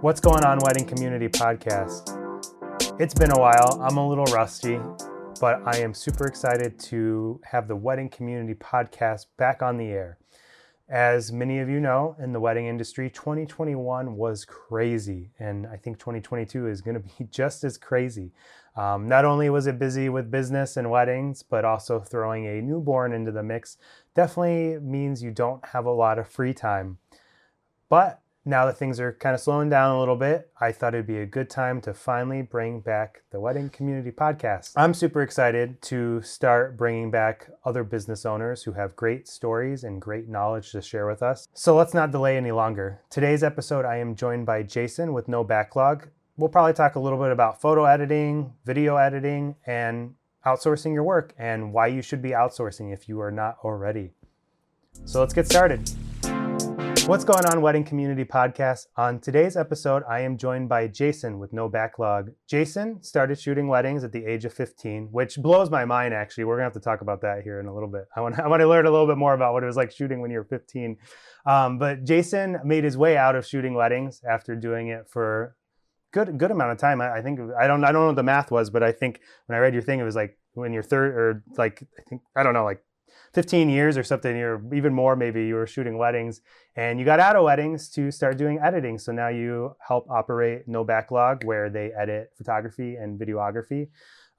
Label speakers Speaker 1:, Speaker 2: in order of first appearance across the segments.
Speaker 1: What's going on, Wedding Community Podcast? It's been a while. I'm a little rusty, but I am super excited to have the Wedding Community Podcast back on the air. As many of you know, in the wedding industry, 2021 was crazy, and I think 2022 is going to be just as crazy. Um, not only was it busy with business and weddings, but also throwing a newborn into the mix definitely means you don't have a lot of free time. But now that things are kind of slowing down a little bit, I thought it'd be a good time to finally bring back the Wedding Community Podcast. I'm super excited to start bringing back other business owners who have great stories and great knowledge to share with us. So let's not delay any longer. Today's episode, I am joined by Jason with No Backlog. We'll probably talk a little bit about photo editing, video editing, and outsourcing your work and why you should be outsourcing if you are not already. So let's get started. What's going on, Wedding Community Podcast? On today's episode, I am joined by Jason with No Backlog. Jason started shooting weddings at the age of 15, which blows my mind, actually. We're going to have to talk about that here in a little bit. I want, I want to learn a little bit more about what it was like shooting when you were 15. Um, but Jason made his way out of shooting weddings after doing it for good good amount of time. I, I think I don't I don't know what the math was, but I think when I read your thing, it was like when you're third or like I think I don't know like 15 years or something, or even more, maybe you were shooting weddings and you got out of weddings to start doing editing. So now you help operate No Backlog, where they edit photography and videography.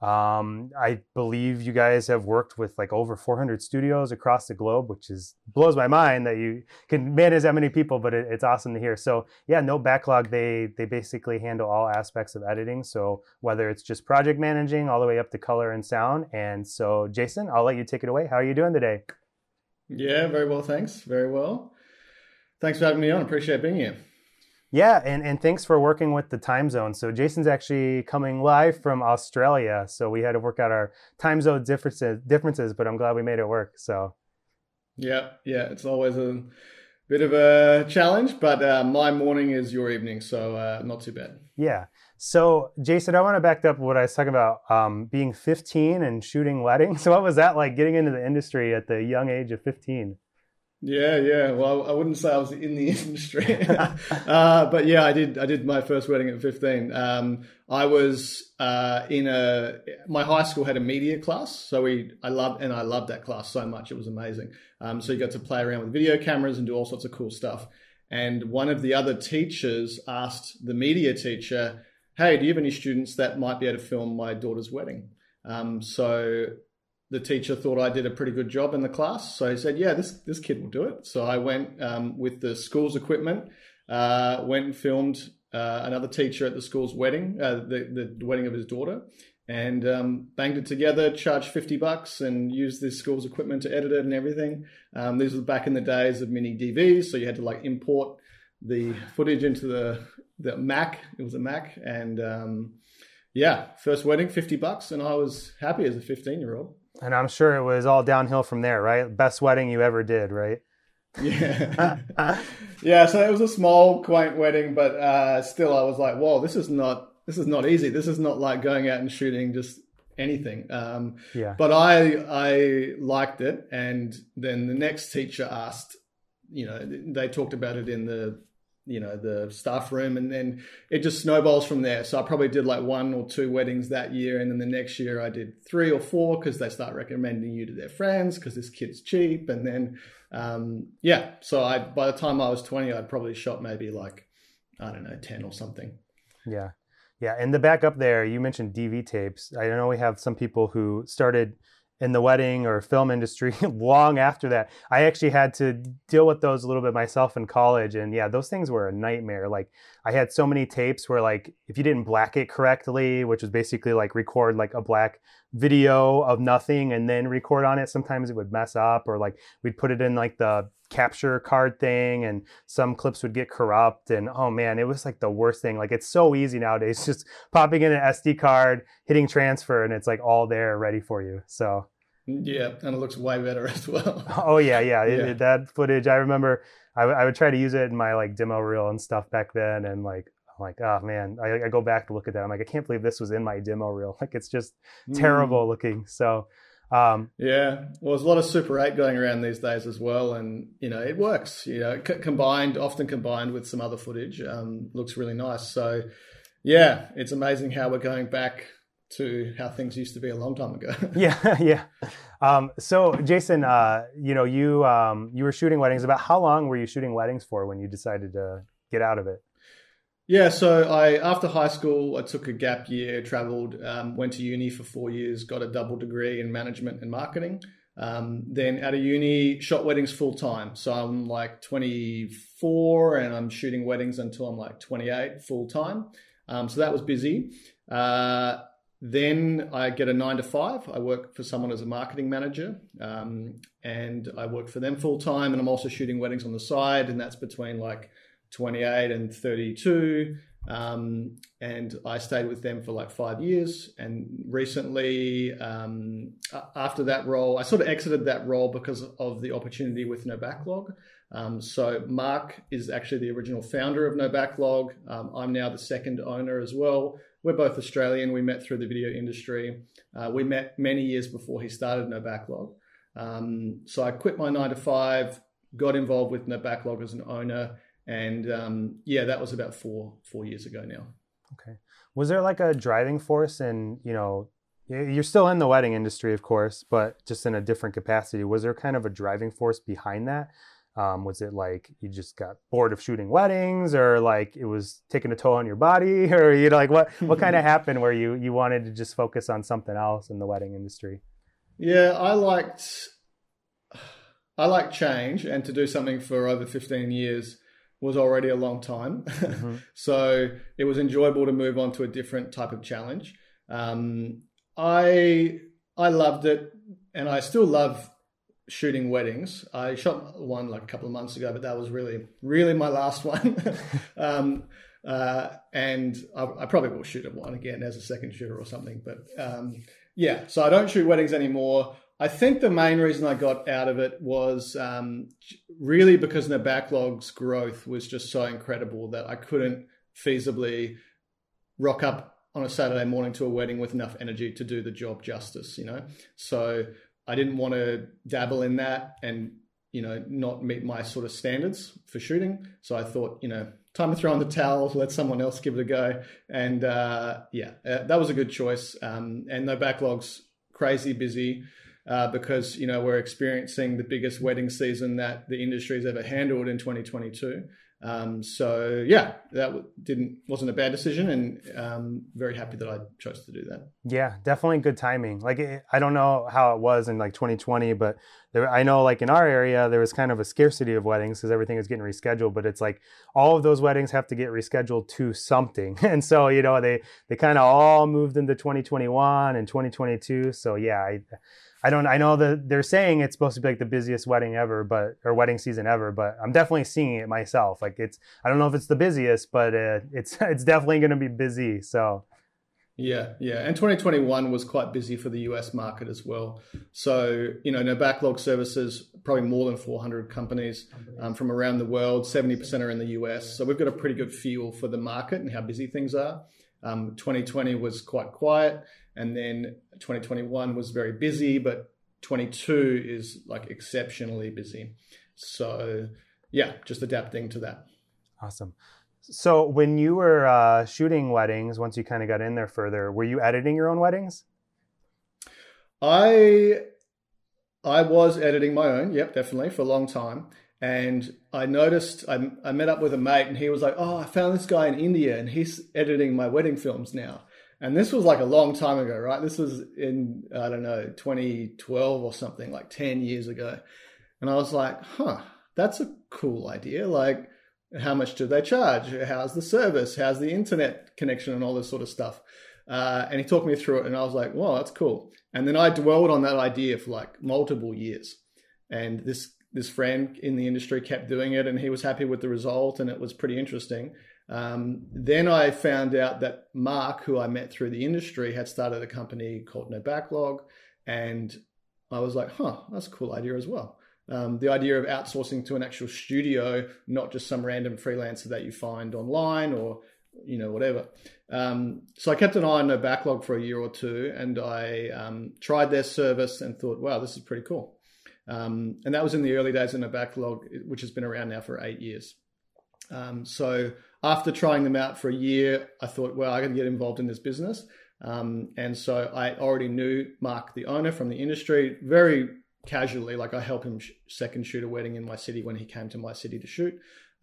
Speaker 1: Um, I believe you guys have worked with like over 400 studios across the globe, which is blows my mind that you can manage that many people. But it, it's awesome to hear. So yeah, no backlog. They they basically handle all aspects of editing. So whether it's just project managing all the way up to color and sound. And so Jason, I'll let you take it away. How are you doing today?
Speaker 2: Yeah, very well, thanks. Very well. Thanks for having me on. Appreciate being here.
Speaker 1: Yeah, and, and thanks for working with the time zone. So Jason's actually coming live from Australia, so we had to work out our time zone differences, differences, but I'm glad we made it work. So,
Speaker 2: yeah, yeah, it's always a bit of a challenge, but uh, my morning is your evening, so uh, not too bad.
Speaker 1: Yeah. So, Jason, I want to back up what I was talking about um, being 15 and shooting weddings. So, what was that like getting into the industry at the young age of 15?
Speaker 2: Yeah, yeah. Well, I wouldn't say I was in the industry, uh, but yeah, I did. I did my first wedding at fifteen. Um, I was uh, in a my high school had a media class, so we I loved and I loved that class so much. It was amazing. Um, so you got to play around with video cameras and do all sorts of cool stuff. And one of the other teachers asked the media teacher, "Hey, do you have any students that might be able to film my daughter's wedding?" Um, so the teacher thought I did a pretty good job in the class. So he said, "Yeah, this this kid will do it." So I went um, with the school's equipment, uh, went and filmed uh, another teacher at the school's wedding, uh, the the wedding of his daughter, and um, banged it together. Charged fifty bucks and used this school's equipment to edit it and everything. Um, this was back in the days of mini DVs, so you had to like import the footage into the the Mac. It was a Mac, and um, yeah, first wedding, fifty bucks, and I was happy as a fifteen year old.
Speaker 1: And I'm sure it was all downhill from there, right? Best wedding you ever did, right?
Speaker 2: Yeah. yeah, so it was a small, quaint wedding, but uh, still I was like, whoa, this is not this is not easy. This is not like going out and shooting just anything. Um, yeah. But I I liked it, and then the next teacher asked, you know, they talked about it in the you know the staff room and then it just snowballs from there. So i probably did like one or two weddings that year and then the next year i did three or four because they start recommending you to their friends because this kid's cheap and then um, yeah. So i by the time i was 20 i'd probably shot maybe like i don't know 10 or something.
Speaker 1: Yeah. Yeah and the back up there you mentioned dv tapes. I know we have some people who started in the wedding or film industry long after that. I actually had to deal with those a little bit myself in college. And yeah, those things were a nightmare. Like I had so many tapes where like if you didn't black it correctly, which was basically like record like a black video of nothing and then record on it, sometimes it would mess up or like we'd put it in like the capture card thing and some clips would get corrupt and oh man it was like the worst thing like it's so easy nowadays just popping in an sd card hitting transfer and it's like all there ready for you so
Speaker 2: yeah, and it looks way better as well.
Speaker 1: oh yeah, yeah. yeah. It, that footage, I remember. I, would try to use it in my like demo reel and stuff back then, and like I'm like, oh man, I, I, go back to look at that. I'm like, I can't believe this was in my demo reel. Like it's just mm. terrible looking. So,
Speaker 2: Um, yeah, well, there's a lot of Super 8 going around these days as well, and you know it works. You know, c- combined, often combined with some other footage, um, looks really nice. So, yeah, it's amazing how we're going back to how things used to be a long time ago.
Speaker 1: yeah, yeah. Um, so, Jason, uh, you know, you um, you were shooting weddings. About how long were you shooting weddings for when you decided to get out of it?
Speaker 2: Yeah, so I after high school, I took a gap year, traveled, um, went to uni for four years, got a double degree in management and marketing. Um, then out of uni, shot weddings full time. So I'm like 24 and I'm shooting weddings until I'm like 28 full time. Um, so that was busy. Uh, then I get a nine to five. I work for someone as a marketing manager, um, and I work for them full time. And I'm also shooting weddings on the side, and that's between like 28 and 32. Um, and I stayed with them for like five years. And recently, um, after that role, I sort of exited that role because of the opportunity with No Backlog. Um, so Mark is actually the original founder of No Backlog. Um, I'm now the second owner as well. We're both Australian. We met through the video industry. Uh, we met many years before he started No Backlog. Um, so I quit my nine to five, got involved with No Backlog as an owner, and um, yeah, that was about four four years ago now.
Speaker 1: Okay. Was there like a driving force, in you know, you're still in the wedding industry, of course, but just in a different capacity. Was there kind of a driving force behind that? Um, was it like you just got bored of shooting weddings, or like it was taking a toll on your body, or you know, like what what kind of happened where you you wanted to just focus on something else in the wedding industry?
Speaker 2: Yeah, I liked I like change, and to do something for over 15 years was already a long time. Mm-hmm. so it was enjoyable to move on to a different type of challenge. Um, I I loved it, and I still love shooting weddings. I shot one like a couple of months ago, but that was really really my last one. um, uh, and I, I, probably will shoot at one again as a second shooter or something. But um, yeah, so I don't shoot weddings anymore. I think the main reason I got out of it was um, really because the backlog's growth was just so incredible that I couldn't feasibly rock up on a Saturday morning to a wedding with enough energy to do the job justice, you know? So I didn't want to dabble in that and, you know, not meet my sort of standards for shooting. So I thought, you know, time to throw in the towel, let someone else give it a go. And uh, yeah, uh, that was a good choice. Um, and no backlogs, crazy busy uh, because you know we're experiencing the biggest wedding season that the industry has ever handled in 2022. Um, so yeah, that didn't wasn't a bad decision, and um, very happy that I chose to do that.
Speaker 1: Yeah, definitely good timing. Like I don't know how it was in like 2020, but there, I know like in our area there was kind of a scarcity of weddings because everything was getting rescheduled. But it's like all of those weddings have to get rescheduled to something, and so you know they they kind of all moved into 2021 and 2022. So yeah, I I don't. I know that they're saying it's supposed to be like the busiest wedding ever, but or wedding season ever. But I'm definitely seeing it myself. Like it's. I don't know if it's the busiest, but uh, it's it's definitely going to be busy. So.
Speaker 2: Yeah, yeah, and 2021 was quite busy for the US market as well. So you know, no backlog services, probably more than 400 companies um, from around the world. 70% are in the US, so we've got a pretty good feel for the market and how busy things are. Um, 2020 was quite quiet. And then 2021 was very busy, but 22 is like exceptionally busy. So, yeah, just adapting to that.
Speaker 1: Awesome. So, when you were uh, shooting weddings, once you kind of got in there further, were you editing your own weddings?
Speaker 2: I I was editing my own, yep, definitely for a long time. And I noticed I, I met up with a mate, and he was like, "Oh, I found this guy in India, and he's editing my wedding films now." And this was like a long time ago, right? This was in, I don't know, 2012 or something, like 10 years ago. And I was like, huh, that's a cool idea. Like, how much do they charge? How's the service? How's the internet connection and all this sort of stuff? Uh, and he talked me through it, and I was like, "Well, that's cool." And then I dwelled on that idea for like multiple years. And this this friend in the industry kept doing it, and he was happy with the result, and it was pretty interesting. Um, then I found out that Mark, who I met through the industry, had started a company called No Backlog. And I was like, huh, that's a cool idea as well. Um, the idea of outsourcing to an actual studio, not just some random freelancer that you find online or you know, whatever. Um, so I kept an eye on No Backlog for a year or two, and I um, tried their service and thought, wow, this is pretty cool. Um, and that was in the early days of No Backlog, which has been around now for eight years. Um, so after trying them out for a year, I thought, well, I got to get involved in this business. Um, and so I already knew Mark, the owner from the industry, very casually. Like I helped him sh- second shoot a wedding in my city when he came to my city to shoot.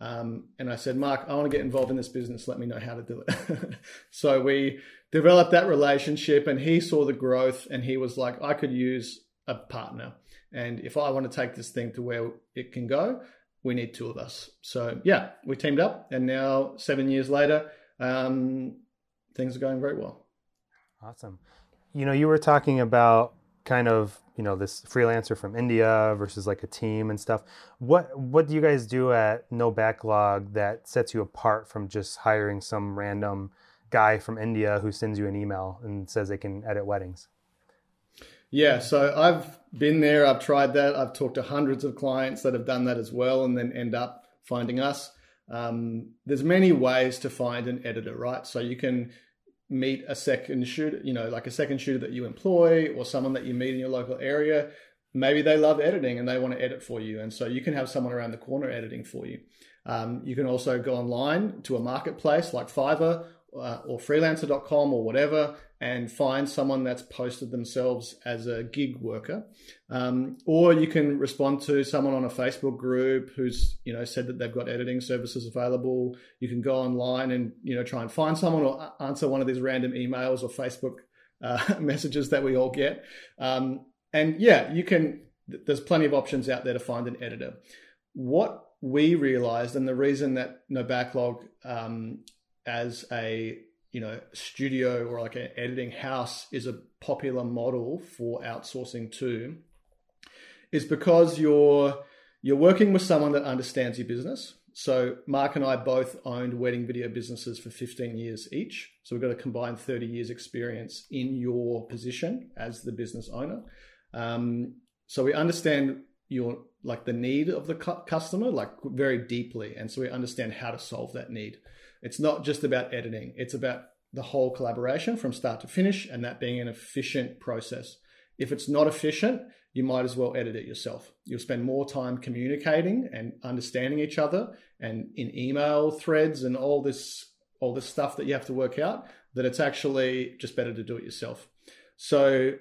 Speaker 2: Um, and I said, Mark, I want to get involved in this business. Let me know how to do it. so we developed that relationship, and he saw the growth, and he was like, I could use a partner. And if I want to take this thing to where it can go, we need two of us. So yeah, we teamed up, and now seven years later, um, things are going very well.
Speaker 1: Awesome. You know, you were talking about kind of you know this freelancer from India versus like a team and stuff. What what do you guys do at No Backlog that sets you apart from just hiring some random guy from India who sends you an email and says they can edit weddings?
Speaker 2: Yeah, so I've been there, I've tried that. I've talked to hundreds of clients that have done that as well and then end up finding us. Um, there's many ways to find an editor, right? So you can meet a second shooter, you know, like a second shooter that you employ or someone that you meet in your local area. Maybe they love editing and they want to edit for you. And so you can have someone around the corner editing for you. Um, you can also go online to a marketplace like Fiverr uh, or freelancer.com or whatever and find someone that's posted themselves as a gig worker. Um, or you can respond to someone on a facebook group who's you know said that they've got editing services available. You can go online and you know try and find someone or answer one of these random emails or facebook uh, messages that we all get. Um, and yeah you can there's plenty of options out there to find an editor. What we realized and the reason that no backlog um, as a you know studio or like an editing house is a popular model for outsourcing too is because you're you're working with someone that understands your business. So mark and i both owned wedding video businesses for 15 years each. So we've got a combined 30 years experience in your position as the business owner. Um, so we understand your like the need of the cu- customer like very deeply. And so we understand how to solve that need it's not just about editing, it's about the whole collaboration from start to finish and that being an efficient process. If it's not efficient, you might as well edit it yourself. You'll spend more time communicating and understanding each other and in email threads and all this all this stuff that you have to work out that it's actually just better to do it yourself. So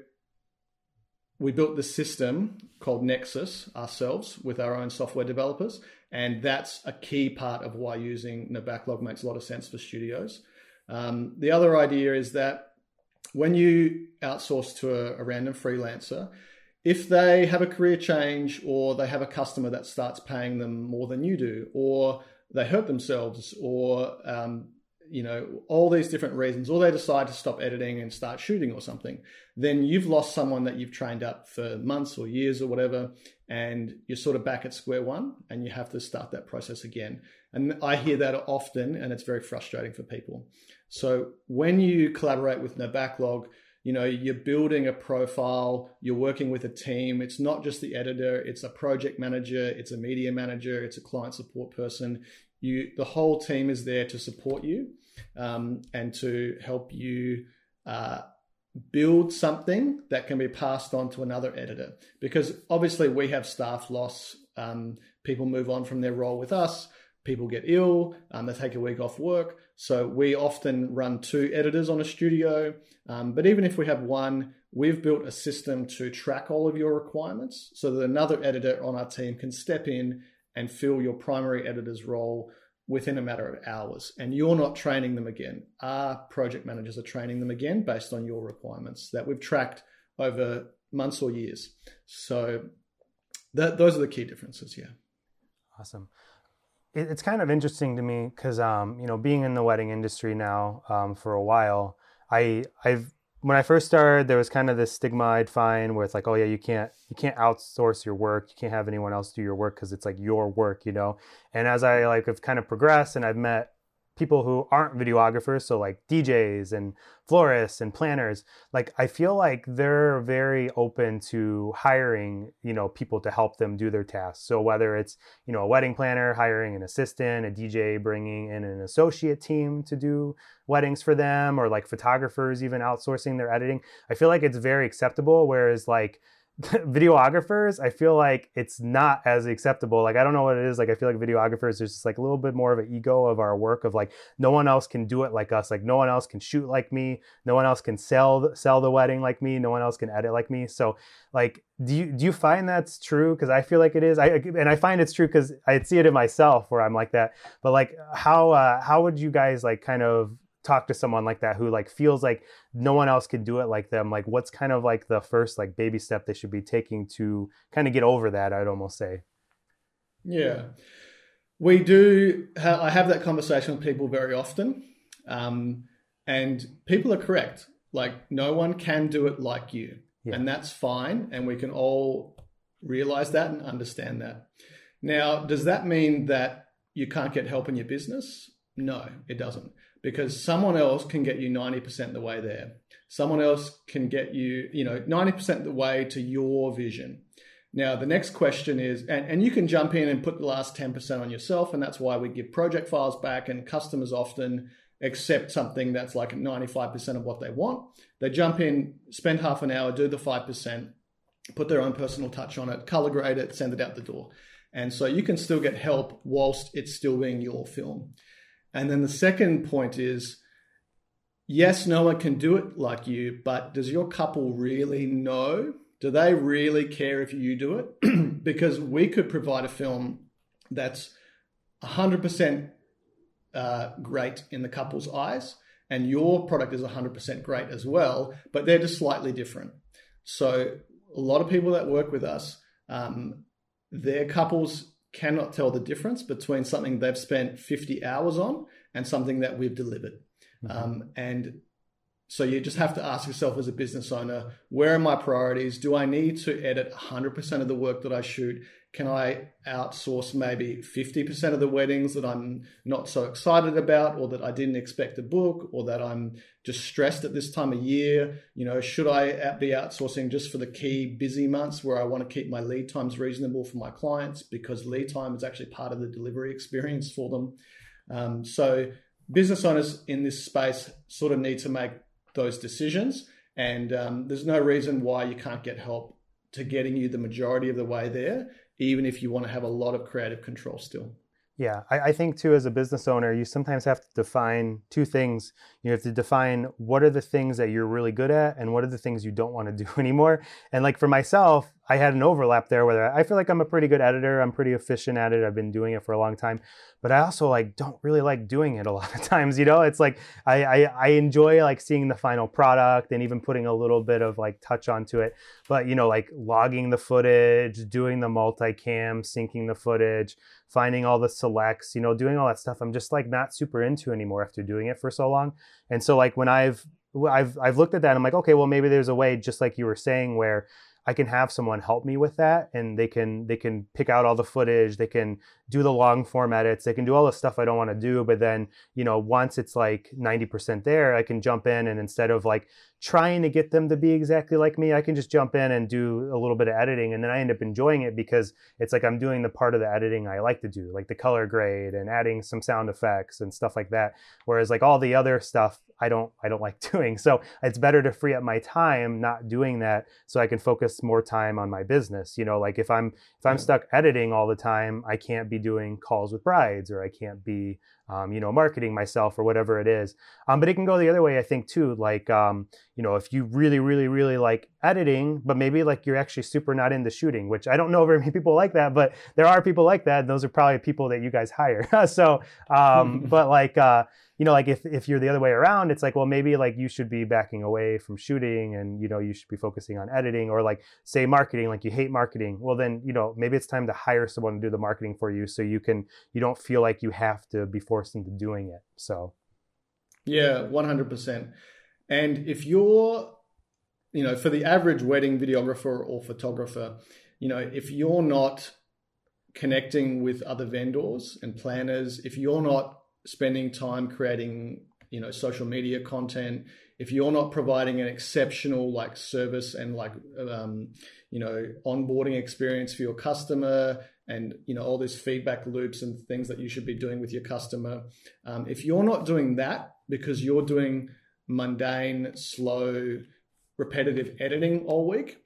Speaker 2: we built this system called Nexus ourselves with our own software developers and that's a key part of why using No Backlog makes a lot of sense for studios. Um, the other idea is that when you outsource to a, a random freelancer, if they have a career change or they have a customer that starts paying them more than you do, or they hurt themselves, or um, you know, all these different reasons, or they decide to stop editing and start shooting or something, then you've lost someone that you've trained up for months or years or whatever, and you're sort of back at square one and you have to start that process again. And I hear that often, and it's very frustrating for people. So when you collaborate with No Backlog, you know, you're building a profile, you're working with a team. It's not just the editor, it's a project manager, it's a media manager, it's a client support person. You the whole team is there to support you um, and to help you uh, build something that can be passed on to another editor. Because obviously we have staff loss um, people move on from their role with us people get ill um, they take a week off work so we often run two editors on a studio um, but even if we have one we've built a system to track all of your requirements so that another editor on our team can step in and fill your primary editor's role within a matter of hours. And you're not training them again. Our project managers are training them again based on your requirements that we've tracked over months or years. So that, those are the key differences. Yeah.
Speaker 1: Awesome. It's kind of interesting to me because, um, you know, being in the wedding industry now um, for a while, I I've when I first started, there was kind of this stigma I'd find where it's like, oh yeah, you can't you can't outsource your work, you can't have anyone else do your work because it's like your work, you know. And as I like have kind of progressed and I've met people who aren't videographers, so like DJs and florists and planners, like I feel like they're very open to hiring, you know, people to help them do their tasks. So whether it's, you know, a wedding planner hiring an assistant, a DJ bringing in an associate team to do weddings for them or like photographers even outsourcing their editing, I feel like it's very acceptable whereas like videographers, I feel like it's not as acceptable. Like I don't know what it is. Like I feel like videographers, there's just like a little bit more of an ego of our work of like no one else can do it like us. Like no one else can shoot like me. No one else can sell sell the wedding like me. No one else can edit like me. So like do you do you find that's true? Because I feel like it is. I and I find it's true because I see it in myself where I'm like that. But like how uh, how would you guys like kind of talk to someone like that who like feels like no one else can do it like them like what's kind of like the first like baby step they should be taking to kind of get over that i'd almost say?
Speaker 2: Yeah. We do ha- i have that conversation with people very often um, and people are correct. Like no one can do it like you yeah. and that's fine and we can all realize that and understand that. Now does that mean that you can't get help in your business? No it doesn't because someone else can get you 90% the way there. Someone else can get you, you know, 90% the way to your vision. Now, the next question is, and, and you can jump in and put the last 10% on yourself, and that's why we give project files back, and customers often accept something that's like 95% of what they want. They jump in, spend half an hour, do the 5%, put their own personal touch on it, color grade it, send it out the door. And so you can still get help whilst it's still being your film. And then the second point is yes, no one can do it like you, but does your couple really know? Do they really care if you do it? because we could provide a film that's 100% uh, great in the couple's eyes, and your product is 100% great as well, but they're just slightly different. So, a lot of people that work with us, um, their couples cannot tell the difference between something they've spent 50 hours on and something that we've delivered. Mm-hmm. Um, and so you just have to ask yourself as a business owner, where are my priorities? Do I need to edit 100% of the work that I shoot? Can I outsource maybe 50% of the weddings that I'm not so excited about or that I didn't expect to book or that I'm just stressed at this time of year? You know, should I be outsourcing just for the key busy months where I want to keep my lead times reasonable for my clients because lead time is actually part of the delivery experience for them? Um, so business owners in this space sort of need to make those decisions. And um, there's no reason why you can't get help to getting you the majority of the way there, even if you want to have a lot of creative control still.
Speaker 1: Yeah, I, I, think too, as a business owner, you sometimes have to define two things. You have to define what are the things that you're really good at and what are the things you don't want to do anymore. And like for myself, I had an overlap there where I feel like I'm a pretty good editor. I'm pretty efficient at it. I've been doing it for a long time, but I also like don't really like doing it a lot of times. You know, it's like I, I, I enjoy like seeing the final product and even putting a little bit of like touch onto it. But you know, like logging the footage, doing the multicam, syncing the footage, finding all the selects, you know, doing all that stuff. I'm just like not super into anymore after doing it for so long. And so like when I've I've I've looked at that, I'm like, okay, well maybe there's a way, just like you were saying, where I can have someone help me with that and they can they can pick out all the footage, they can do the long form edits, they can do all the stuff I don't want to do, but then, you know, once it's like 90% there, I can jump in and instead of like trying to get them to be exactly like me, I can just jump in and do a little bit of editing and then I end up enjoying it because it's like I'm doing the part of the editing I like to do, like the color grade and adding some sound effects and stuff like that. Whereas like all the other stuff I don't I don't like doing. So it's better to free up my time not doing that so I can focus more time on my business. You know, like if I'm if I'm stuck editing all the time, I can't be doing calls with brides or I can't be um, you know, marketing myself or whatever it is. Um, but it can go the other way, I think, too. Like, um, you know, if you really, really, really like editing, but maybe like you're actually super not into shooting, which I don't know very many people like that, but there are people like that. those are probably people that you guys hire. so, um, but like, uh, you know, like if, if you're the other way around, it's like, well, maybe like you should be backing away from shooting and, you know, you should be focusing on editing or like say marketing, like you hate marketing. Well, then, you know, maybe it's time to hire someone to do the marketing for you so you can, you don't feel like you have to be forced into doing it. So,
Speaker 2: yeah, 100%. And if you're, you know, for the average wedding videographer or photographer, you know, if you're not connecting with other vendors and planners, if you're not spending time creating you know social media content. If you're not providing an exceptional like service and like um, you know onboarding experience for your customer and you know all these feedback loops and things that you should be doing with your customer um, if you're not doing that because you're doing mundane slow repetitive editing all week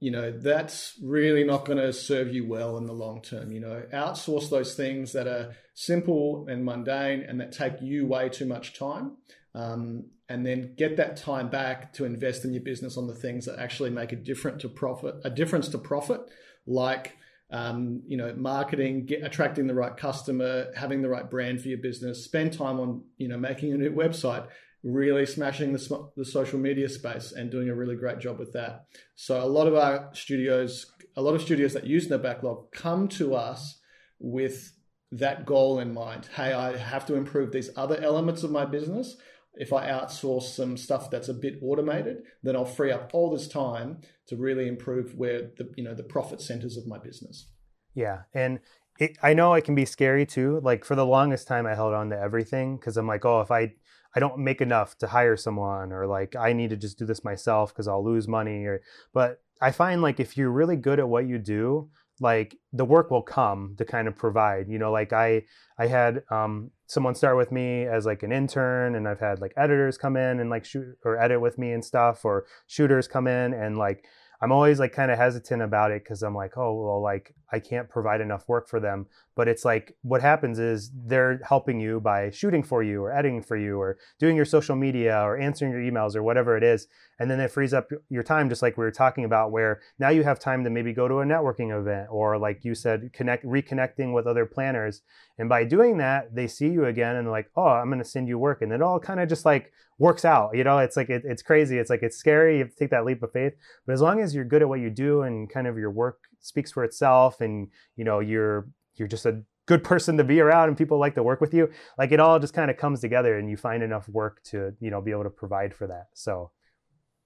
Speaker 2: you know that's really not going to serve you well in the long term you know. Outsource those things that are simple and mundane and that take you way too much time um, and then get that time back to invest in your business on the things that actually make a difference to profit a difference to profit like um, you know marketing get, attracting the right customer having the right brand for your business spend time on you know making a new website really smashing the, the social media space and doing a really great job with that. So a lot of our studios, a lot of studios that use the backlog come to us with that goal in mind. Hey, I have to improve these other elements of my business. If I outsource some stuff that's a bit automated, then I'll free up all this time to really improve where the you know the profit centers of my business.
Speaker 1: Yeah, and it, I know it can be scary too. Like for the longest time, I held on to everything because I'm like, oh, if I I don't make enough to hire someone or like I need to just do this myself because I'll lose money or but I find like if you're really good at what you do, like the work will come to kind of provide. You know, like I I had um, someone start with me as like an intern, and I've had like editors come in and like shoot or edit with me and stuff, or shooters come in and like I'm always like kind of hesitant about it because I'm like, oh well, like I can't provide enough work for them. But it's like what happens is they're helping you by shooting for you or editing for you or doing your social media or answering your emails or whatever it is. And then it frees up your time, just like we were talking about, where now you have time to maybe go to a networking event or like you said, connect reconnecting with other planners. And by doing that, they see you again and they're like, oh, I'm gonna send you work. And it all kind of just like works out. You know, it's like it, it's crazy. It's like it's scary. You have to take that leap of faith. But as long as you're good at what you do and kind of your work speaks for itself and you know you're you're just a good person to be around and people like to work with you like it all just kind of comes together and you find enough work to you know be able to provide for that. So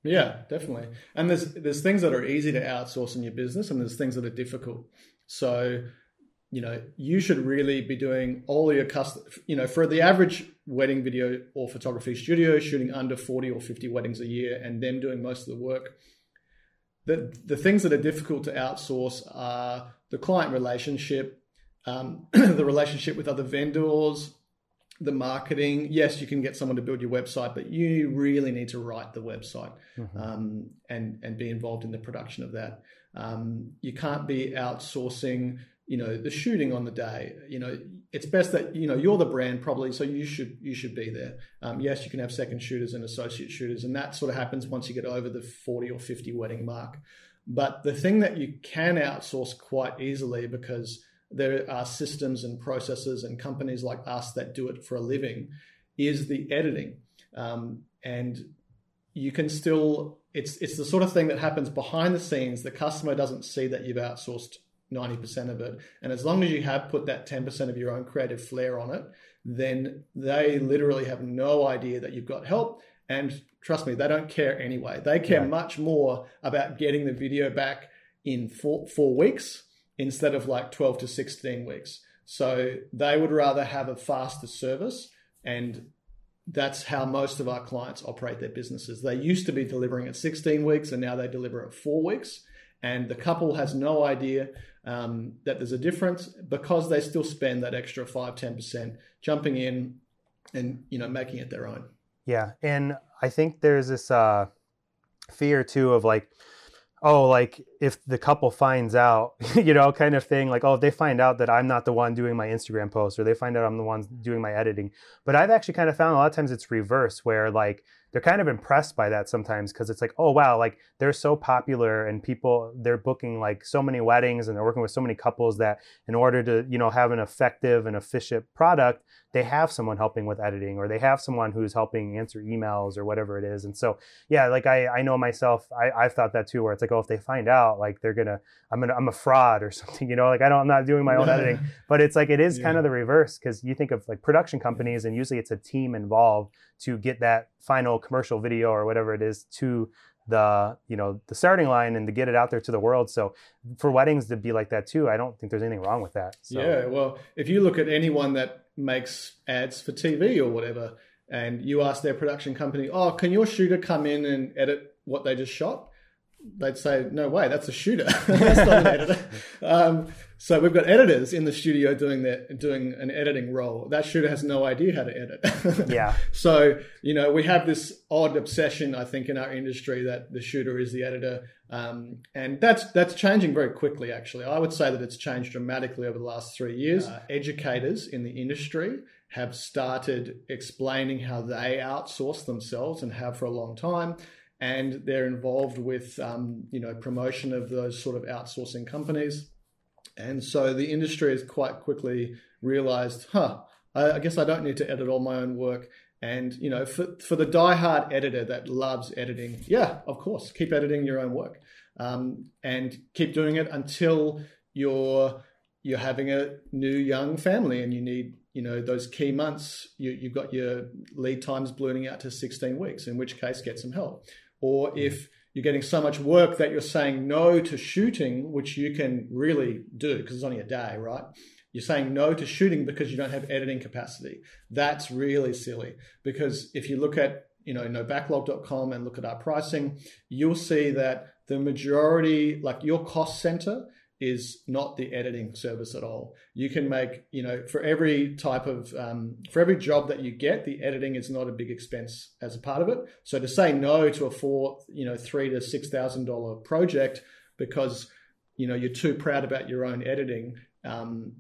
Speaker 2: yeah definitely. And there's there's things that are easy to outsource in your business and there's things that are difficult. So you know you should really be doing all your custom you know for the average wedding video or photography studio shooting under 40 or 50 weddings a year and them doing most of the work the, the things that are difficult to outsource are the client relationship, um, the relationship with other vendors, the marketing. Yes, you can get someone to build your website, but you really need to write the website mm-hmm. um, and and be involved in the production of that. Um, you can't be outsourcing you know the shooting on the day you know it's best that you know you're the brand probably so you should you should be there. Um, yes you can have second shooters and associate shooters and that sort of happens once you get over the 40 or 50 wedding mark. But the thing that you can outsource quite easily because there are systems and processes and companies like us that do it for a living is the editing. Um, and you can still it's it's the sort of thing that happens behind the scenes. The customer doesn't see that you've outsourced 90% of it. And as long as you have put that 10% of your own creative flair on it, then they literally have no idea that you've got help. And trust me, they don't care anyway. They care yeah. much more about getting the video back in four, four weeks instead of like 12 to 16 weeks. So they would rather have a faster service. And that's how most of our clients operate their businesses. They used to be delivering at 16 weeks and now they deliver at four weeks. And the couple has no idea um, that there's a difference because they still spend that extra 5 10% jumping in and you know making it their own.
Speaker 1: Yeah. And i think there's this uh, fear too of like oh like if the couple finds out you know kind of thing like oh if they find out that i'm not the one doing my instagram post or they find out i'm the one doing my editing but i've actually kind of found a lot of times it's reverse where like they're kind of impressed by that sometimes because it's like, oh wow, like they're so popular and people they're booking like so many weddings and they're working with so many couples that in order to you know have an effective and efficient product, they have someone helping with editing or they have someone who's helping answer emails or whatever it is. And so yeah, like I I know myself, I I've thought that too, where it's like, oh, if they find out, like they're gonna I'm gonna I'm a fraud or something, you know, like I don't I'm not doing my own editing, but it's like it is yeah. kind of the reverse because you think of like production companies and usually it's a team involved to get that final commercial video or whatever it is to the you know the starting line and to get it out there to the world so for weddings to be like that too i don't think there's anything wrong with that so.
Speaker 2: yeah well if you look at anyone that makes ads for tv or whatever and you ask their production company oh can your shooter come in and edit what they just shot they'd say, "No way, that's a shooter. that's not an editor." Um, so we've got editors in the studio doing that, doing an editing role. That shooter has no idea how to edit.
Speaker 1: yeah.
Speaker 2: So you know, we have this odd obsession, I think, in our industry that the shooter is the editor, um, and that's that's changing very quickly. Actually, I would say that it's changed dramatically over the last three years. Uh, educators in the industry have started explaining how they outsource themselves and have for a long time and they're involved with um, you know promotion of those sort of outsourcing companies. And so the industry has quite quickly realized, huh, I guess I don't need to edit all my own work. And you know, for for the die-hard editor that loves editing, yeah, of course, keep editing your own work, um, and keep doing it until you're you're having a new young family and you need you know those key months you, you've got your lead times ballooning out to 16 weeks in which case get some help or mm-hmm. if you're getting so much work that you're saying no to shooting, which you can really do because it's only a day, right? You're saying no to shooting because you don't have editing capacity. That's really silly because if you look at you know nobacklog.com and look at our pricing, you'll see that the majority, like your cost center, is not the editing service at all. You can make, you know, for every type of, um, for every job that you get, the editing is not a big expense as a part of it. So to say no to a four, you know, three to six thousand dollar project because you know you're too proud about your own editing um,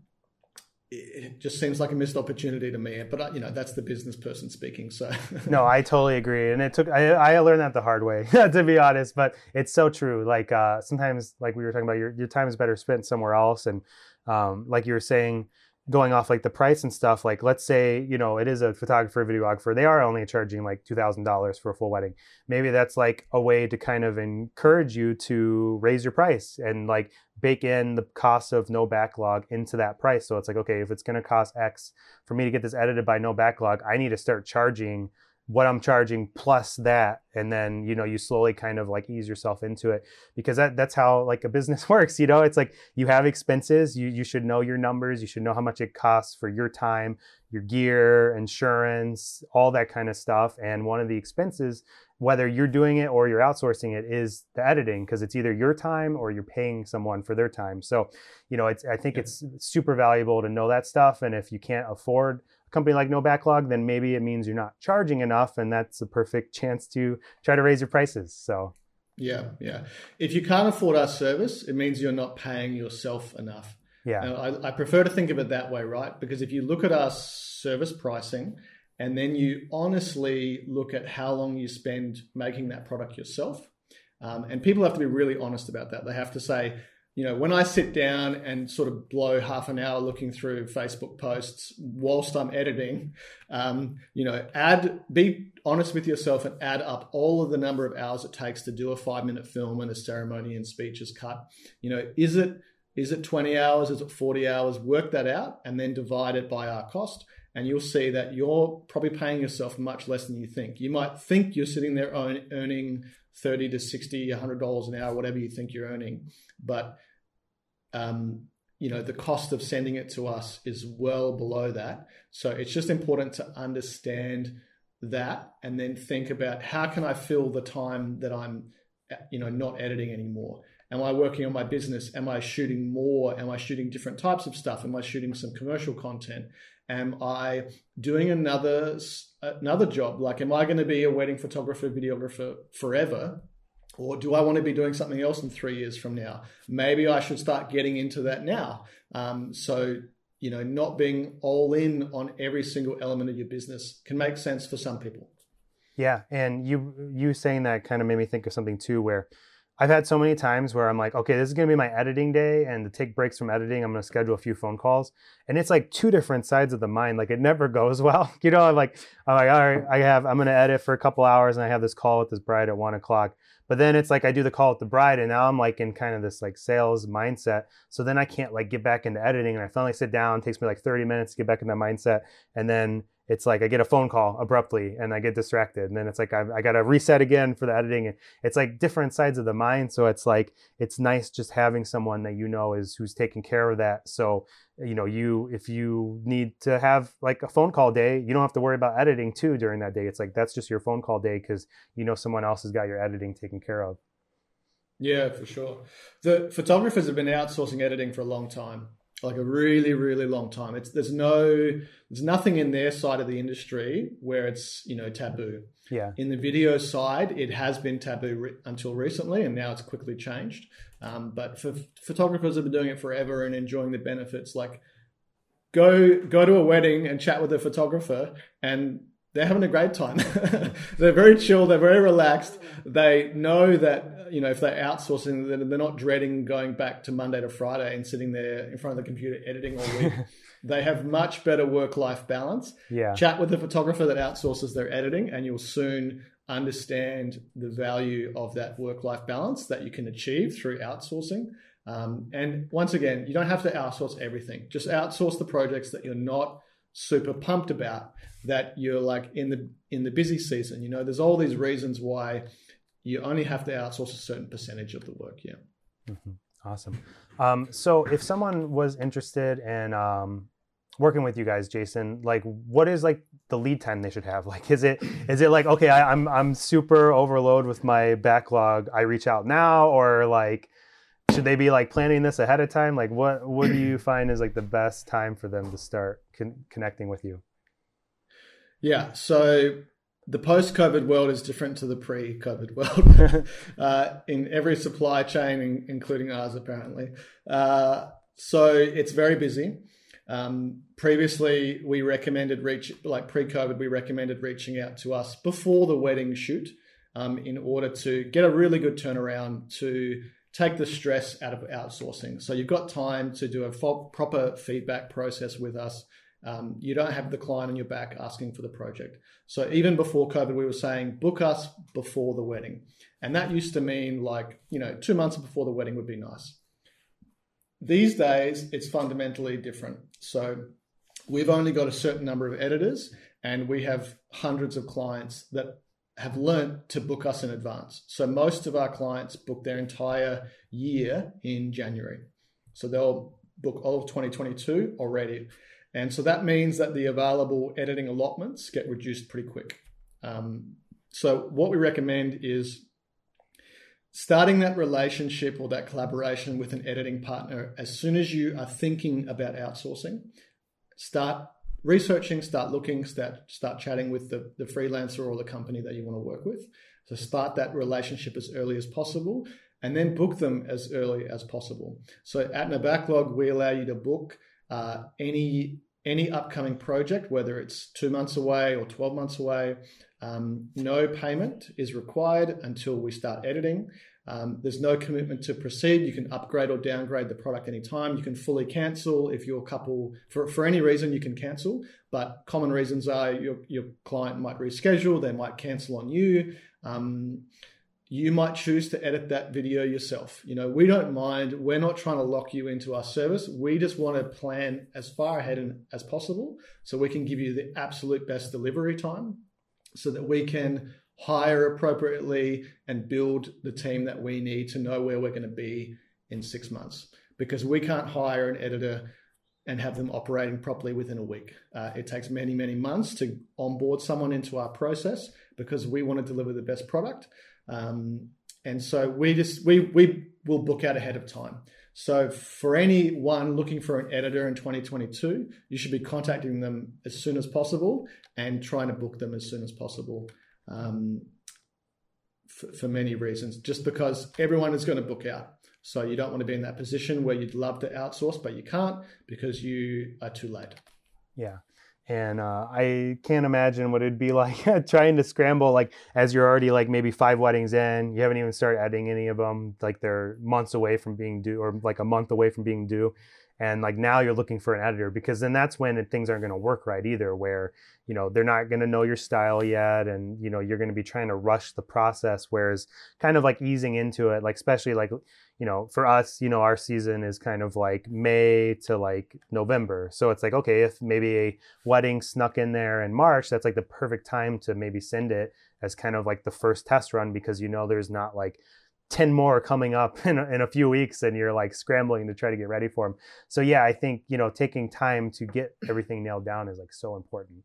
Speaker 2: it just seems like a missed opportunity to me. But uh, you know, that's the business person speaking. So
Speaker 1: no, I totally agree, and it took I, I learned that the hard way to be honest. But it's so true. Like uh, sometimes, like we were talking about, your your time is better spent somewhere else, and um, like you were saying, going off like the price and stuff like let's say you know it is a photographer videographer they are only charging like $2000 for a full wedding. Maybe that's like a way to kind of encourage you to raise your price and like bake in the cost of no backlog into that price. So it's like okay if it's going to cost x for me to get this edited by no backlog i need to start charging what I'm charging plus that. And then you know you slowly kind of like ease yourself into it because that that's how like a business works you know? It's like you have expenses you you should know your numbers you should know how much it costs for your time your gear insurance all that kind of stuff. And one of the expenses whether you're doing it or you're outsourcing it is the editing because it's either your time or you're paying someone for their time. So you know it's i think it's super valuable to know that stuff. And if you can't afford company like no backlog then maybe it means you're not charging enough and that's a perfect chance to try to raise your prices so.
Speaker 2: Yeah yeah. If you can't afford our service it means you're not paying yourself enough.
Speaker 1: Yeah.
Speaker 2: I, I prefer to think of it that way right? Because if you look at our service pricing and then you honestly look at how long you spend making that product yourself um, and people have to be really honest about that. They have to say you know, when I sit down and sort of blow half an hour looking through Facebook posts whilst I'm editing, um, you know, add, be honest with yourself and add up all of the number of hours it takes to do a five minute film and a ceremony and speech is cut. You know, is it, is it 20 hours? Is it 40 hours? Work that out and then divide it by our cost. And you'll see that you're probably paying yourself much less than you think. You might think you're sitting there earning 30 to 60, 100 dollars an hour, whatever you think you're earning. But um, you know the cost of sending it to us is well below that. So it's just important to understand that and then think about how can I fill the time that I'm you know not editing anymore. Am I working on my business? Am I shooting more? Am I shooting different types of stuff? Am I shooting some commercial content? Am I doing another another job? Like, am I going to be a wedding photographer, videographer forever? Or do I want to be doing something else in three years from now? Maybe I should start getting into that now. Um, so, you know, not being all in on every single element of your business can make sense for some people.
Speaker 1: Yeah, and you you saying that kind of made me think of something too, where I've had so many times where I'm like, okay, this is to be my editing day, and to take breaks from editing, I'm to schedule a few phone calls, and it's like two different sides of the mind. Like it never goes well, you know. I'm like, I'm like, all right, I have, I'm to edit for a couple hours, and I have this call with this bride at one o'clock. But then it's like I do the call with the bride, and now I'm like in kind of this like sales mindset. So then I can't like get back into editing, and I finally sit down. It takes me like 30 minutes to get back in that mindset, and then it's like I get a phone call abruptly and I get distracted. And then it's like I, I got to reset again for the editing. And it's like different sides of the mind. So it's like, it's nice just having someone that you know is who's taking care of that. So, you know, you, if you need to have like a phone call day, you don't have to worry about editing too during that day. It's like, that's just your phone call day because you know someone else has got your editing taken care of.
Speaker 2: Yeah, for sure. The photographers have been outsourcing editing for a long time like a really really long time. It's there's no there's nothing in their side of the industry where it's you know taboo.
Speaker 1: Yeah.
Speaker 2: In the video side it has been taboo re- until recently and now it's quickly changed. Um, but for photographers have been doing it forever and enjoying the benefits like go go to a wedding and chat with a photographer and they're having a great time. they're very chill. They're very relaxed. They know that you know if they're outsourcing, they're not dreading going back to Monday to Friday and sitting there in front of the computer editing all week. they have much better work-life balance.
Speaker 1: Yeah.
Speaker 2: Chat with the photographer that outsources their editing, and you'll soon understand the value of that work-life balance that you can achieve through outsourcing. Um, and once again, you don't have to outsource everything. Just outsource the projects that you're not super pumped about that you're like in the in the busy season you know? There's all these reasons why you only have to outsource a certain percentage of the work yeah.
Speaker 1: Mm-hmm. awesome. Um, so if someone was interested in um, working with you guys jason like what is like the lead time they should have? Like is it is it like okay I, i'm i'm super overload with my backlog i reach out now? Or like should they be like planning this ahead of time? Like what what do you find is like the best time for them to start con- connecting with you
Speaker 2: yeah. So the post COVID world is different to the pre COVID world uh, in every supply chain, including ours, apparently. Uh, so it's very busy. Um, previously, we recommended reach like pre COVID, we recommended reaching out to us before the wedding shoot um, in order to get a really good turnaround to take the stress out of outsourcing. So you've got time to do a fo- proper feedback process with us um, you don't have the client on your back asking for the project. So even before COVID, we were saying book us before the wedding. And that used to mean like, you know, two months before the wedding would be nice. These days, it's fundamentally different. So we've only got a certain number of editors, and we have hundreds of clients that have learned to book us in advance. So most of our clients book their entire year in January. So they'll book all of 2022 already. And so that means that the available editing allotments get reduced pretty quick. Um, so what we recommend is starting that relationship or that collaboration with an editing partner as soon as you are thinking about outsourcing. Start researching, start looking, start start chatting with the, the freelancer or the company that you want to work with. So start that relationship as early as possible and then book them as early as possible. So at NoBacklog, we allow you to book uh, any any upcoming project, whether it's two months away or 12 months away. Um, no payment is required until we start editing. Um, there's no commitment to proceed. You can upgrade or downgrade the product anytime. You can fully cancel if your couple, for, for any reason, you can cancel. But common reasons are your, your client might reschedule, they might cancel on you. Um, you might choose to edit that video yourself. You know, we don't mind. We're not trying to lock you into our service. We just want to plan as far ahead as possible so we can give you the absolute best delivery time so that we can hire appropriately and build the team that we need to know where we're going to be in six months. Because we can't hire an editor and have them operating properly within a week. Uh, it takes many, many months to onboard someone into our process because we want to deliver the best product. Um, and so we just we we will book out ahead of time. So for anyone looking for an editor in 2022, you should be contacting them as soon as possible and trying to book them as soon as possible. Um, for, for many reasons, just because everyone is going to book out. So you don't want to be in that position where you'd love to outsource, but you can't because you are too late.
Speaker 1: Yeah and uh, I can't imagine what it'd be like trying to scramble like as you're already like maybe five weddings in, you haven't even started adding any of them, like they're months away from being due or like a month away from being due, and like now you're looking for an editor because then that's when things aren't going to work right either where you know they're not going to know your style yet and you know you're going to be trying to rush the process whereas kind of like easing into it like especially like you know for us you know our season is kind of like may to like november. So it's like okay if maybe a wedding snuck in there in march that's like the perfect time to maybe send it as kind of like the first test run because you know there's not like 10 more coming up in a, in a few weeks and you're like scrambling to try to get ready for them so yeah i think you know taking time to get everything nailed down is like so important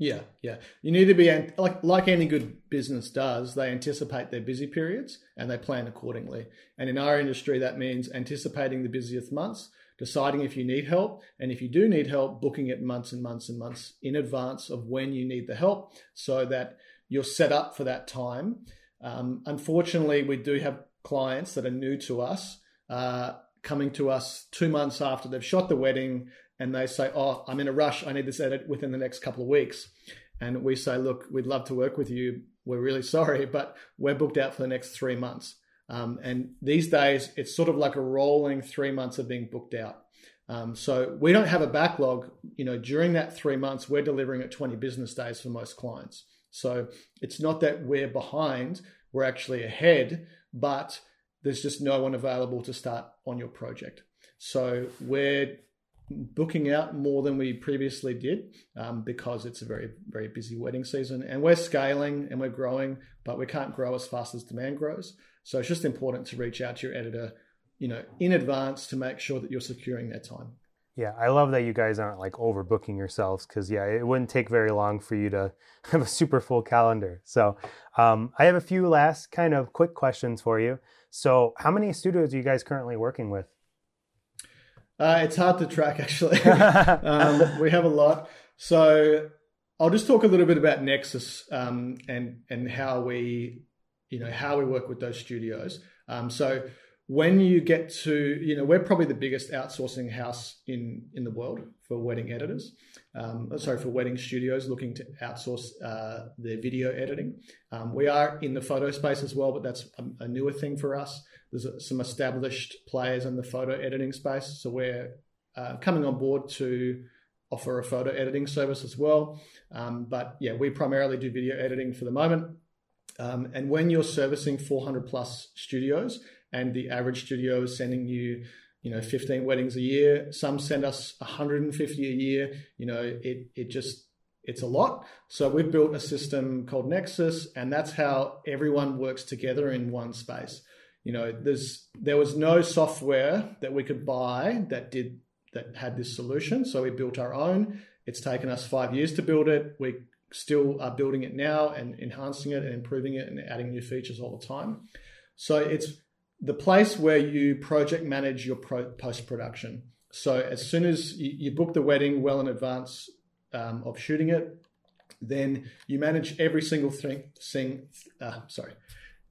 Speaker 2: yeah, yeah. You need to be like like any good business does. They anticipate their busy periods and they plan accordingly. And in our industry, that means anticipating the busiest months, deciding if you need help, and if you do need help, booking it months and months and months in advance of when you need the help, so that you're set up for that time. Um, unfortunately, we do have clients that are new to us. Uh, coming to us two months after they've shot the wedding and they say, "Oh, I'm in a rush. I need this edit within the next couple of weeks," and we say, "Look, we'd love to work with you. We're really sorry, but we're booked out for the next three months." Um, and these days, it's sort of like a rolling three months of being booked out. Um, so we don't have a backlog. You know, during that three months, we're delivering at 20 business days for most clients. So it's not that we're behind; we're actually ahead, but there's just no one available to start on your project. So we're booking out more than we previously did um, because it's a very very busy wedding season. And we're scaling and we're growing but we can't grow as fast as demand grows. So it's just important to reach out to your editor you know in advance to make sure that you're securing their time.
Speaker 1: Yeah i love that you guys aren't like overbooking yourselves because yeah it wouldn't take very long for you to have a super full calendar. So um, i have a few last kind of quick questions for you. So how many studios are you guys currently working with
Speaker 2: uh, it's hard to track actually. um, we have a lot. So I'll just talk a little bit about Nexus um, and and how we you know how we work with those studios. Um, so when you get to you know we're probably the biggest outsourcing house in in the world for wedding editors um, sorry for wedding studios looking to outsource uh, their video editing um, we are in the photo space as well but that's a, a newer thing for us there's some established players in the photo editing space so we're uh, coming on board to offer a photo editing service as well. Um, but yeah we primarily do video editing for the moment. Um, and when you're servicing 400 plus studios and the average studio is sending you you know 15 weddings a year some send us 150 a year you know it it just it's a lot. So we've built a system called nexus and that's how everyone works together in one space you know there's there was no software that we could buy that did that had this solution so we built our own it's taken us 5 years to build it we still are building it now and enhancing it and improving it and adding new features all the time so it's the place where you project manage your pro- post production. So as soon as you, you, book the wedding well in advance um, of shooting it, then you manage every single thing. thing uh, sorry,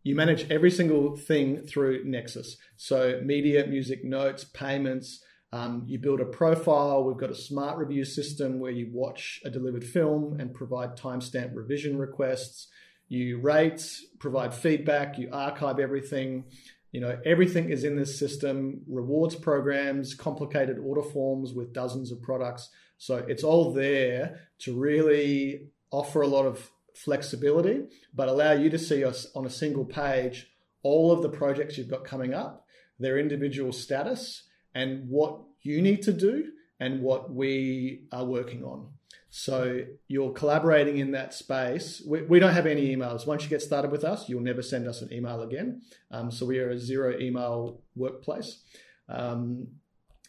Speaker 2: you manage every single thing through Nexus. So media, music, notes, payments. Um, you build a profile. We've got a smart review system where you watch a delivered film and provide timestamp revision requests. You rate, provide feedback, you archive everything. You know, everything is in this system, rewards programs, complicated order forms with dozens of products. So it's all there to really offer a lot of flexibility, but allow you to see us on a single page all of the projects you've got coming up, their individual status, and what you need to do and what we are working on. So you're collaborating in that space. We, we, don't have any emails. Once you get started with us, you'll never send us an email again. Um, so we are a zero email workplace. Um,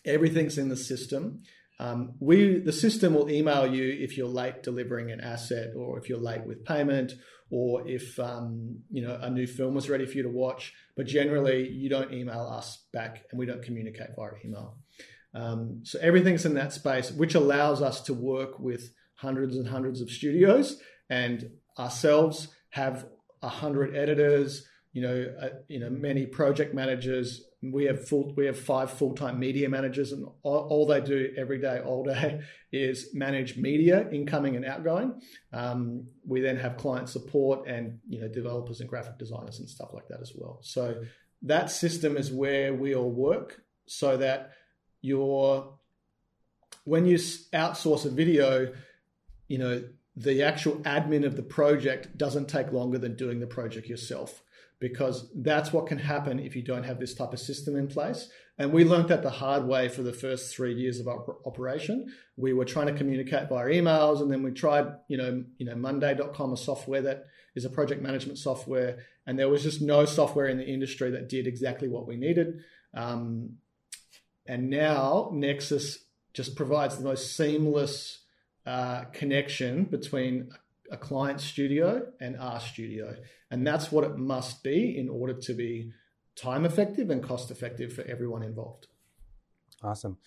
Speaker 2: everything's in the system. Um, we the system will email you if you're late delivering an asset, or if you're late with payment, or if um, you know a new film was ready for you to watch. But generally, you don't email us back, and we don't communicate via email. Um, so everything's in that space, which allows us to work with hundreds and hundreds of studios and ourselves have a hundred editors, you know, uh, you know, many project managers. We have full, we have five full-time media managers, and all, all, they do every day, all day, is manage media, incoming and outgoing. Um, we then have client support and you know developers and graphic designers and stuff like that as well. So that system is where we all work, so that your when you outsource a video, you know, the actual admin of the project doesn't take longer than doing the project yourself because that's what can happen if you don't have this type of system in place. And we learned that the hard way for the first three years of our operation. We were trying to communicate via emails, and then we tried, you know, you know, Monday.com, a software that is a project management software, and there was just no software in the industry that did exactly what we needed. Um, and now Nexus just provides the most seamless uh, connection between a client studio and our studio. And that's what it must be in order to be time effective and cost effective for everyone involved.
Speaker 1: Awesome.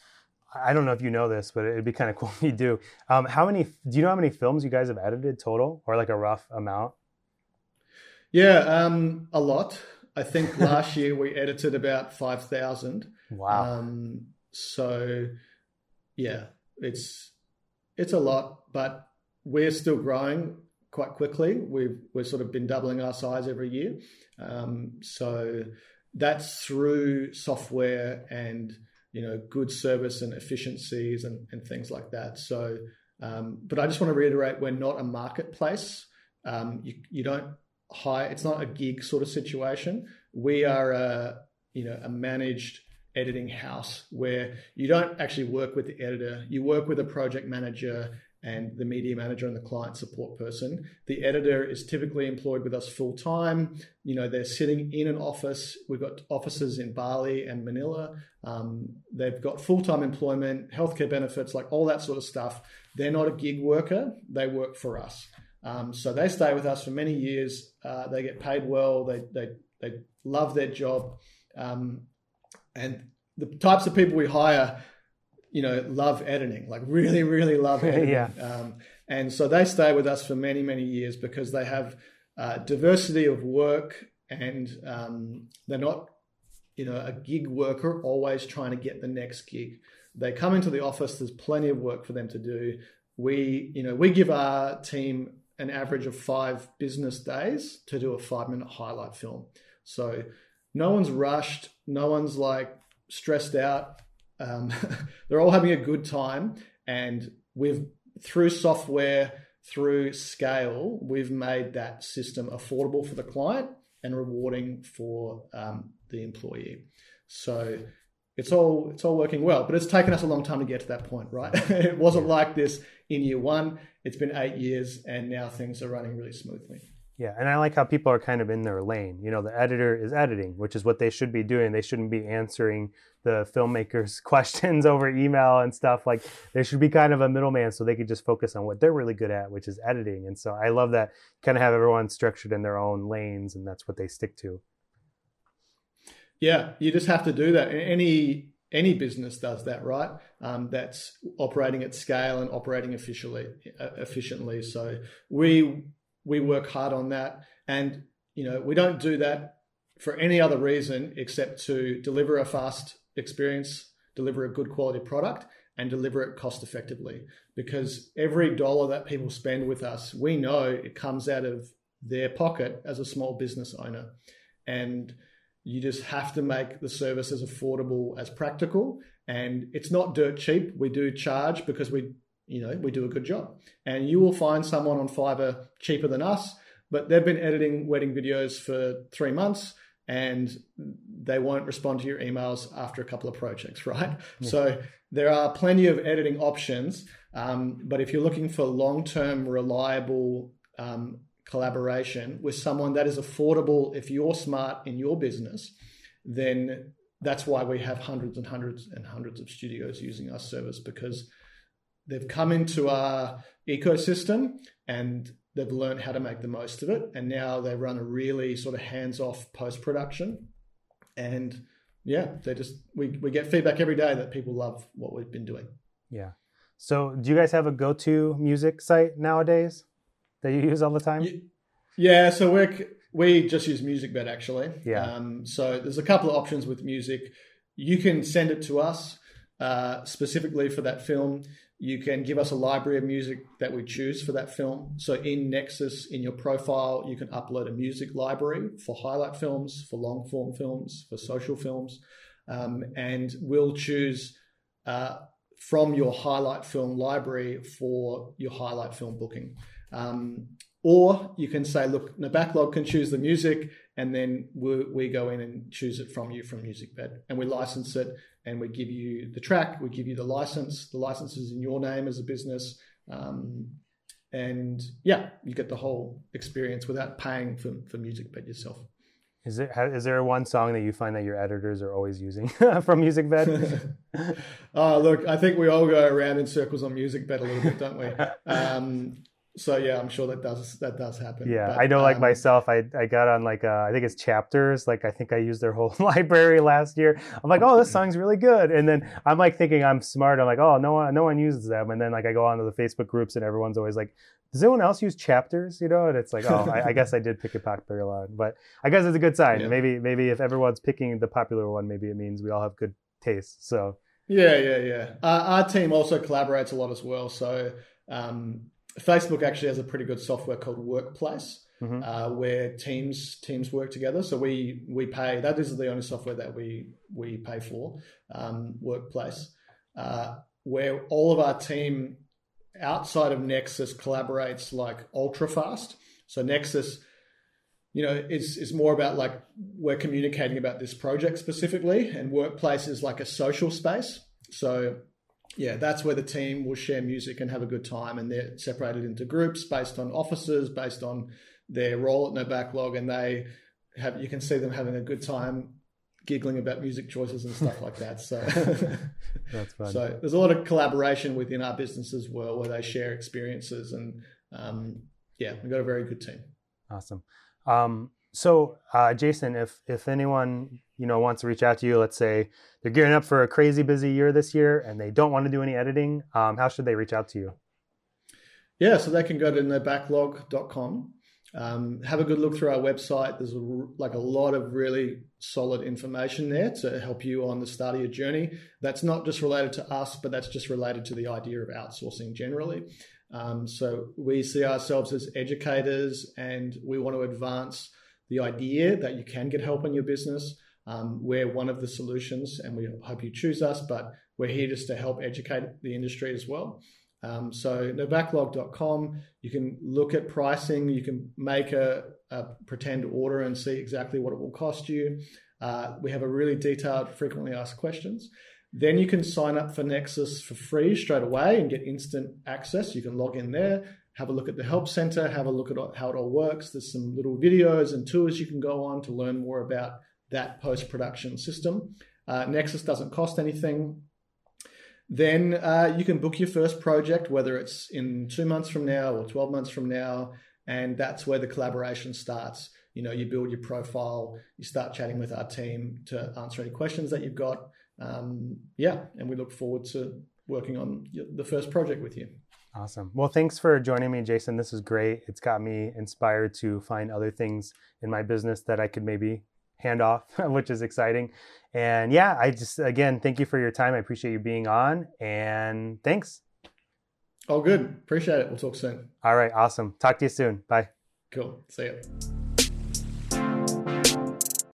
Speaker 1: I don't know if you know this, but it'd be kind of cool if you do. Um, how many, do you know how many films you guys have edited total or like a rough amount?
Speaker 2: Yeah, um, a lot. I think last year we edited about 5,000.
Speaker 1: Wow.
Speaker 2: Um, so yeah, it's, it's a lot, but we're still growing quite quickly. We've we've sort of been doubling our size every year. Um, so that's through software and you know good service and efficiencies and, and things like that. So, um, but I just want to reiterate, we're not a marketplace. Um, you you don't hire. It's not a gig sort of situation. We are a you know a managed editing house where you don't actually work with the editor. You work with a project manager and the media manager and the client support person. The editor is typically employed with us full time. You know, they're sitting in an office. We've got offices in Bali and Manila. Um, they've got full time employment, healthcare benefits, like all that sort of stuff. They're not a gig worker, they work for us. Um, so they stay with us for many years. Uh, they get paid well, they, they, they love their job. Um, and the types of people we hire you know, love editing, like really, really love editing.
Speaker 1: yeah.
Speaker 2: Um, and so they stay with us for many, many years because they have uh, diversity of work and um, they're not, you know, a gig worker always trying to get the next gig. They come into the office, there's plenty of work for them to do. We, you know, we give our team an average of five business days to do a five minute highlight film. So no one's rushed, no one's like stressed out um, they're all having a good time, and we've through software, through scale, we've made that system affordable for the client and rewarding for um, the employee. So it's all it's all working well, but it's taken us a long time to get to that point, right? it wasn't like this in year one. It's been eight years, and now things are running really smoothly.
Speaker 1: Yeah, and I like how people are kind of in their lane. You know, the editor is editing, which is what they should be doing. They shouldn't be answering the filmmakers' questions over email and stuff. Like, there should be kind of a middleman so they could just focus on what they're really good at, which is editing. And so I love that kind of have everyone structured in their own lanes, and that's what they stick to.
Speaker 2: Yeah, you just have to do that. Any any business does that, right? Um, that's operating at scale and operating efficiently. Efficiently. So we we work hard on that. And, you know, we don't do that for any other reason except to deliver a fast experience, deliver a good quality product, and deliver it cost effectively. Because every dollar that people spend with us, we know it comes out of their pocket as a small business owner. And you just have to make the service as affordable as practical. And it's not dirt cheap. We do charge because we you know, we do a good job. And you will find someone on Fiverr cheaper than us, but they've been editing wedding videos for three months and they won't respond to your emails after a couple of projects, right? Yeah. So there are plenty of editing options. Um, but if you're looking for long term, reliable um, collaboration with someone that is affordable, if you're smart in your business, then that's why we have hundreds and hundreds and hundreds of studios using our service because they've come into our ecosystem and they've learned how to make the most of it. And now they run a really sort of hands off post production. And yeah, they just, we, we get feedback every day that people love what we've been doing.
Speaker 1: Yeah. So do you guys have a go to music site nowadays that you use all the time?
Speaker 2: Yeah. So we're, we just use MusicBed actually.
Speaker 1: Yeah.
Speaker 2: Um, so there's a couple of options with music. You can send it to us uh, specifically for that film. You can give us a library of music that we choose for that film. So in Nexus, in your profile, you can upload a music library for highlight films, for long form films, for social films. Um, and we'll choose uh, from your highlight film library for your highlight film booking. Um, or you can say, look, the backlog can choose the music, and then we, we go in and choose it from you from MusicBed, and we license it, and we give you the track, we give you the license. The license is in your name as a business, um, and yeah, you get the whole experience without paying for for MusicBed yourself.
Speaker 1: Is there is there one song that you find that your editors are always using from MusicBed?
Speaker 2: oh, look, I think we all go around in circles on MusicBed a little bit, don't we? Um, so yeah, I'm sure that does that does happen.
Speaker 1: Yeah, but, I know. Like um, myself, I I got on like uh, I think it's chapters. Like I think I used their whole library last year. I'm like, oh, this song's really good. And then I'm like thinking I'm smart. I'm like, oh, no one no one uses them. And then like I go onto the Facebook groups and everyone's always like, does anyone else use chapters? You know, and it's like, oh, I, I guess I did pick a popular one, but I guess it's a good sign. Yeah. Maybe maybe if everyone's picking the popular one, maybe it means we all have good taste. So
Speaker 2: yeah, yeah, yeah. Uh, our team also collaborates a lot as well. So um, Facebook actually has a pretty good software called Workplace, mm-hmm. uh, where teams teams work together. So we we pay. That is the only software that we we pay for. Um, Workplace, uh, where all of our team outside of Nexus collaborates like ultra fast. So Nexus, you know, is is more about like we're communicating about this project specifically, and Workplace is like a social space. So yeah, that's where the team will share music and have a good time. And they're separated into groups based on officers, based on their role at No Backlog, and they have you can see them having a good time giggling about music choices and stuff like that. So that's fun. So there's a lot of collaboration within our business as well, where they share experiences and um, yeah, we've got a very good team.
Speaker 1: Awesome. Um, so, uh, Jason, if if anyone you know wants to reach out to you, let's say they're gearing up for a crazy busy year this year and they don't want to do any editing, um, how should they reach out to you?
Speaker 2: Yeah, so they can go to nobacklog.com. Um, have a good look through our website. There's a, like a lot of really solid information there to help you on the start of your journey. That's not just related to us, but that's just related to the idea of outsourcing generally. Um, so we see ourselves as educators, and we want to advance the idea that you can get help in your business. Um, we're one of the solutions, and we hope you choose us, but we're here just to help educate the industry as well. Um, so nobacklog.com, you can look at pricing, you can make a, a, pretend order and see exactly what it will cost you. Uh, we have a really detailed frequently asked questions. Then you can sign up for Nexus for free straight away and get instant access. You can log in there, have a look at the help center, have a look at how it all works. There's some little videos and tours you can go on to learn more about that post production system. Uh, Nexus doesn't cost anything. Then uh, you can book your first project, whether it's in two months from now or 12 months from now. And that's where the collaboration starts. You know, you build your profile, you start chatting with our team to answer any questions that you've got. Um, yeah, and we look forward to working on the first project with you.
Speaker 1: Awesome. Well, thanks for joining me, Jason. This is great. It's got me inspired to find other things in my business that I could maybe hand off, which is exciting. And yeah, I just, again, thank you for your time. I appreciate you being on and thanks.
Speaker 2: Oh, good. Appreciate it. We'll talk soon.
Speaker 1: All right. Awesome. Talk to you soon. Bye.
Speaker 2: Cool. See you.